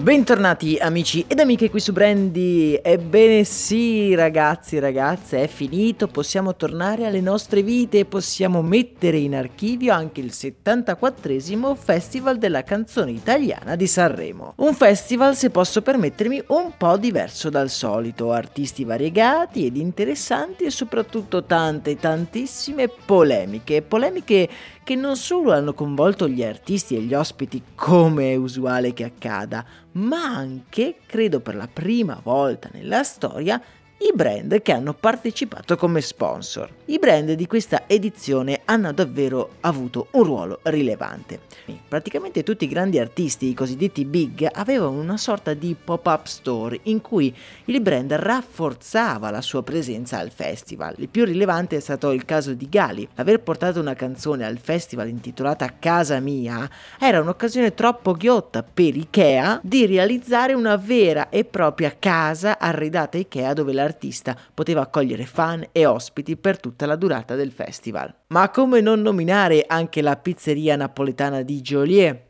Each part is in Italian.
Bentornati amici ed amiche qui su Brandy. Ebbene sì, ragazzi e ragazze, è finito, possiamo tornare alle nostre vite, possiamo mettere in archivio anche il 74 Festival della canzone italiana di Sanremo. Un festival, se posso permettermi, un po' diverso dal solito, artisti variegati ed interessanti e soprattutto tante tantissime polemiche, polemiche che non solo hanno coinvolto gli artisti e gli ospiti come è usuale che accada, ma anche, credo per la prima volta nella storia, i brand che hanno partecipato come sponsor. I brand di questa edizione hanno davvero avuto un ruolo rilevante. Praticamente tutti i grandi artisti, i cosiddetti big, avevano una sorta di pop-up store in cui il brand rafforzava la sua presenza al festival. Il più rilevante è stato il caso di Gali. Aver portato una canzone al festival intitolata Casa Mia era un'occasione troppo ghiotta per Ikea di realizzare una vera e propria casa arredata Ikea dove l'artista l'artista poteva accogliere fan e ospiti per tutta la durata del festival. Ma come non nominare anche la pizzeria napoletana di Joliet?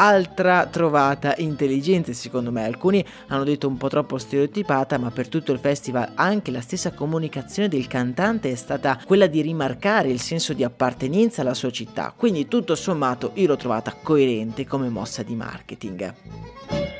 altra trovata intelligente secondo me. Alcuni hanno detto un po' troppo stereotipata, ma per tutto il festival anche la stessa comunicazione del cantante è stata quella di rimarcare il senso di appartenenza alla sua città. Quindi tutto sommato io l'ho trovata coerente come mossa di marketing.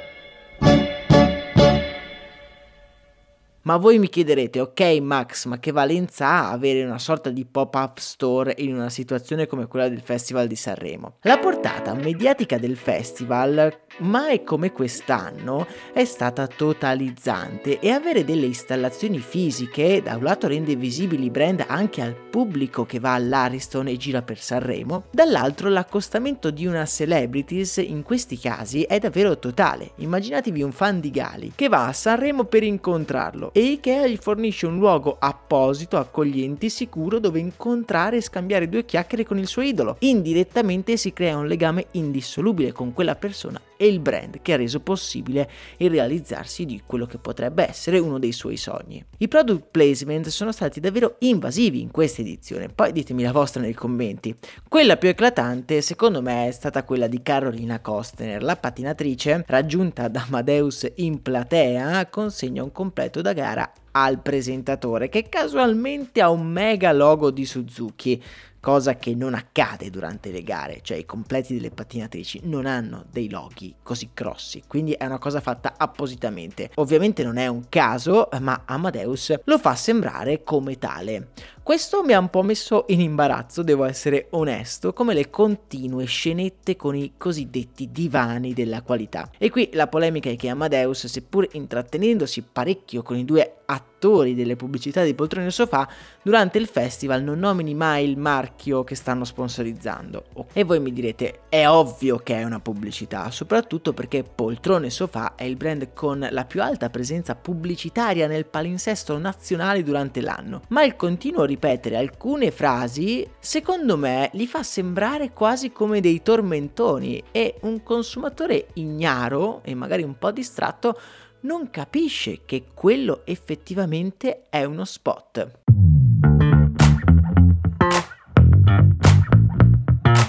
Ma voi mi chiederete, ok Max, ma che valenza ha avere una sorta di pop-up store in una situazione come quella del Festival di Sanremo? La portata mediatica del festival, mai come quest'anno, è stata totalizzante e avere delle installazioni fisiche da un lato rende visibili i brand anche al pubblico che va all'Ariston e gira per Sanremo, dall'altro l'accostamento di una celebrities in questi casi è davvero totale. Immaginatevi un fan di Gali che va a Sanremo per incontrarlo e Ikea gli fornisce un luogo apposito, accogliente e sicuro dove incontrare e scambiare due chiacchiere con il suo idolo. Indirettamente si crea un legame indissolubile con quella persona e il brand che ha reso possibile il realizzarsi di quello che potrebbe essere uno dei suoi sogni. I product placement sono stati davvero invasivi in questa edizione, poi ditemi la vostra nei commenti. Quella più eclatante secondo me è stata quella di Carolina Costner, la pattinatrice raggiunta da Amadeus in platea consegna un completo da gara al presentatore che casualmente ha un mega logo di Suzuki cosa che non accade durante le gare, cioè i completi delle pattinatrici non hanno dei loghi così grossi, quindi è una cosa fatta appositamente. Ovviamente non è un caso, ma Amadeus lo fa sembrare come tale. Questo mi ha un po' messo in imbarazzo, devo essere onesto, come le continue scenette con i cosiddetti divani della qualità. E qui la polemica è che Amadeus, seppur intrattenendosi parecchio con i due attori delle pubblicità di poltrone e sofà, durante il festival non nomini mai il marchio che stanno sponsorizzando. E voi mi direte, è ovvio che è una pubblicità, soprattutto perché Poltrone Sofà è il brand con la più alta presenza pubblicitaria nel palinsesto nazionale durante l'anno. Ma il continuo ripetere alcune frasi, secondo me, li fa sembrare quasi come dei tormentoni e un consumatore ignaro e magari un po' distratto non capisce che quello effettivamente è uno spot.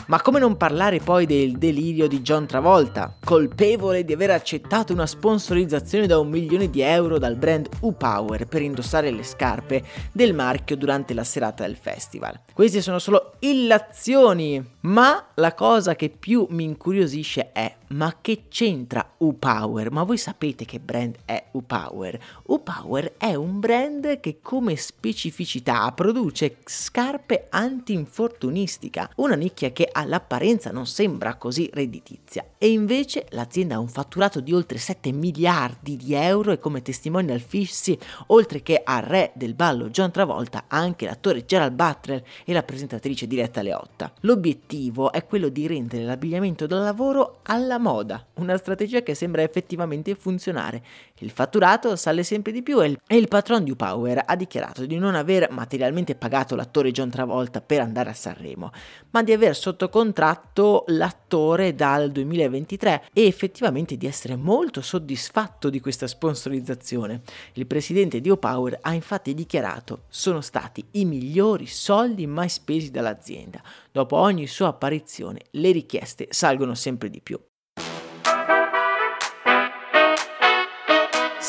Ma come non parlare poi del delirio di John Travolta, colpevole di aver accettato una sponsorizzazione da un milione di euro dal brand U-Power per indossare le scarpe del marchio durante la serata del festival. Queste sono solo illazioni, ma la cosa che più mi incuriosisce è ma che c'entra U-Power? Ma voi sapete che brand è U-Power? U-Power è un brand che come specificità produce scarpe anti-infortunistica, una nicchia che all'apparenza non sembra così redditizia e invece l'azienda ha un fatturato di oltre 7 miliardi di euro e come testimonia il fissi, oltre che al re del ballo John Travolta, anche l'attore Gerald Butler e la presentatrice Diretta Leotta. L'obiettivo è quello di rendere l'abbigliamento da lavoro alla moda, una strategia che sembra effettivamente funzionare. Il fatturato sale sempre di più e il, e il patron di U-Power ha dichiarato di non aver materialmente pagato l'attore John Travolta per andare a Sanremo, ma di aver sotto contratto l'attore dal 2023 e effettivamente di essere molto soddisfatto di questa sponsorizzazione. Il presidente di U-Power ha infatti dichiarato sono stati i migliori soldi mai spesi dall'azienda. Dopo ogni sua apparizione le richieste salgono sempre di più.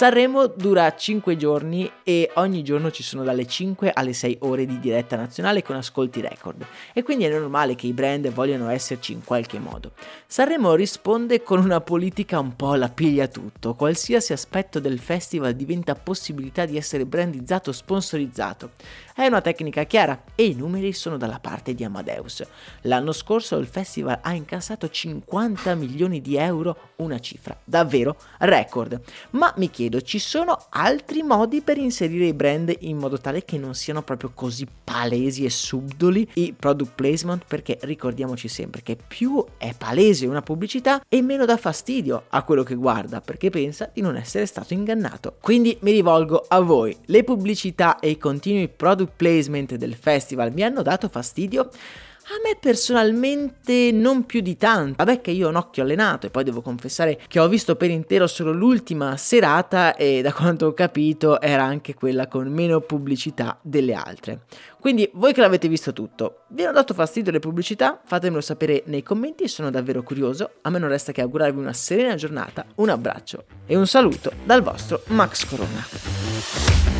Sanremo dura 5 giorni e ogni giorno ci sono dalle 5 alle 6 ore di diretta nazionale con ascolti record e quindi è normale che i brand vogliano esserci in qualche modo. Sanremo risponde con una politica un po' la piglia tutto, qualsiasi aspetto del festival diventa possibilità di essere brandizzato o sponsorizzato. È una tecnica chiara e i numeri sono dalla parte di Amadeus. L'anno scorso il festival ha incassato 50 milioni di euro, una cifra davvero record. Ma mi chiedo, ci sono altri modi per inserire i brand in modo tale che non siano proprio così palesi e subdoli i product placement? Perché ricordiamoci sempre che più è palese una pubblicità e meno dà fastidio a quello che guarda perché pensa di non essere stato ingannato. Quindi mi rivolgo a voi, le pubblicità e i continui placement del festival mi hanno dato fastidio? A me personalmente non più di tanto. Vabbè che io ho un occhio allenato e poi devo confessare che ho visto per intero solo l'ultima serata e da quanto ho capito era anche quella con meno pubblicità delle altre. Quindi voi che l'avete visto tutto, vi hanno dato fastidio le pubblicità? Fatemelo sapere nei commenti, sono davvero curioso. A me non resta che augurarvi una serena giornata, un abbraccio e un saluto dal vostro Max Corona.